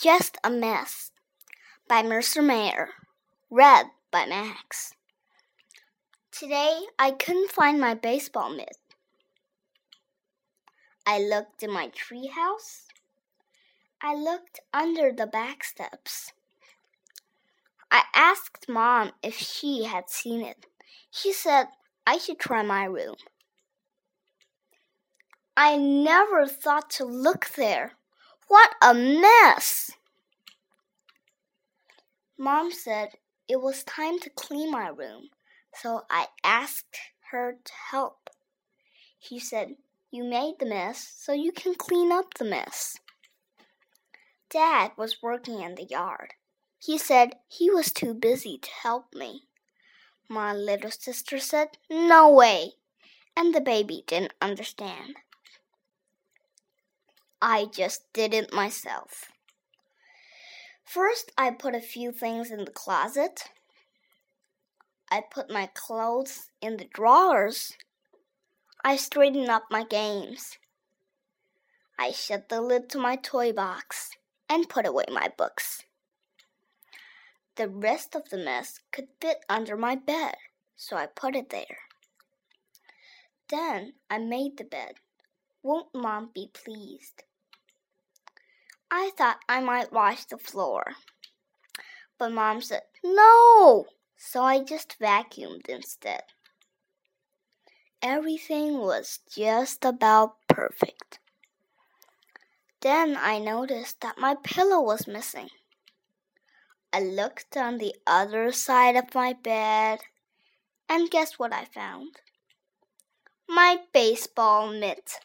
Just a Mess by Mercer Mayer. Read by Max. Today I couldn't find my baseball mitt. I looked in my treehouse. I looked under the back steps. I asked Mom if she had seen it. She said I should try my room. I never thought to look there. What a mess! Mom said it was time to clean my room, so I asked her to help. She said, You made the mess, so you can clean up the mess. Dad was working in the yard. He said he was too busy to help me. My little sister said, No way! And the baby didn't understand. I just did it myself. First, I put a few things in the closet. I put my clothes in the drawers. I straightened up my games. I shut the lid to my toy box and put away my books. The rest of the mess could fit under my bed, so I put it there. Then I made the bed. Won't Mom be pleased? I thought I might wash the floor. But Mom said, No! So I just vacuumed instead. Everything was just about perfect. Then I noticed that my pillow was missing. I looked on the other side of my bed, and guess what I found? My baseball mitt.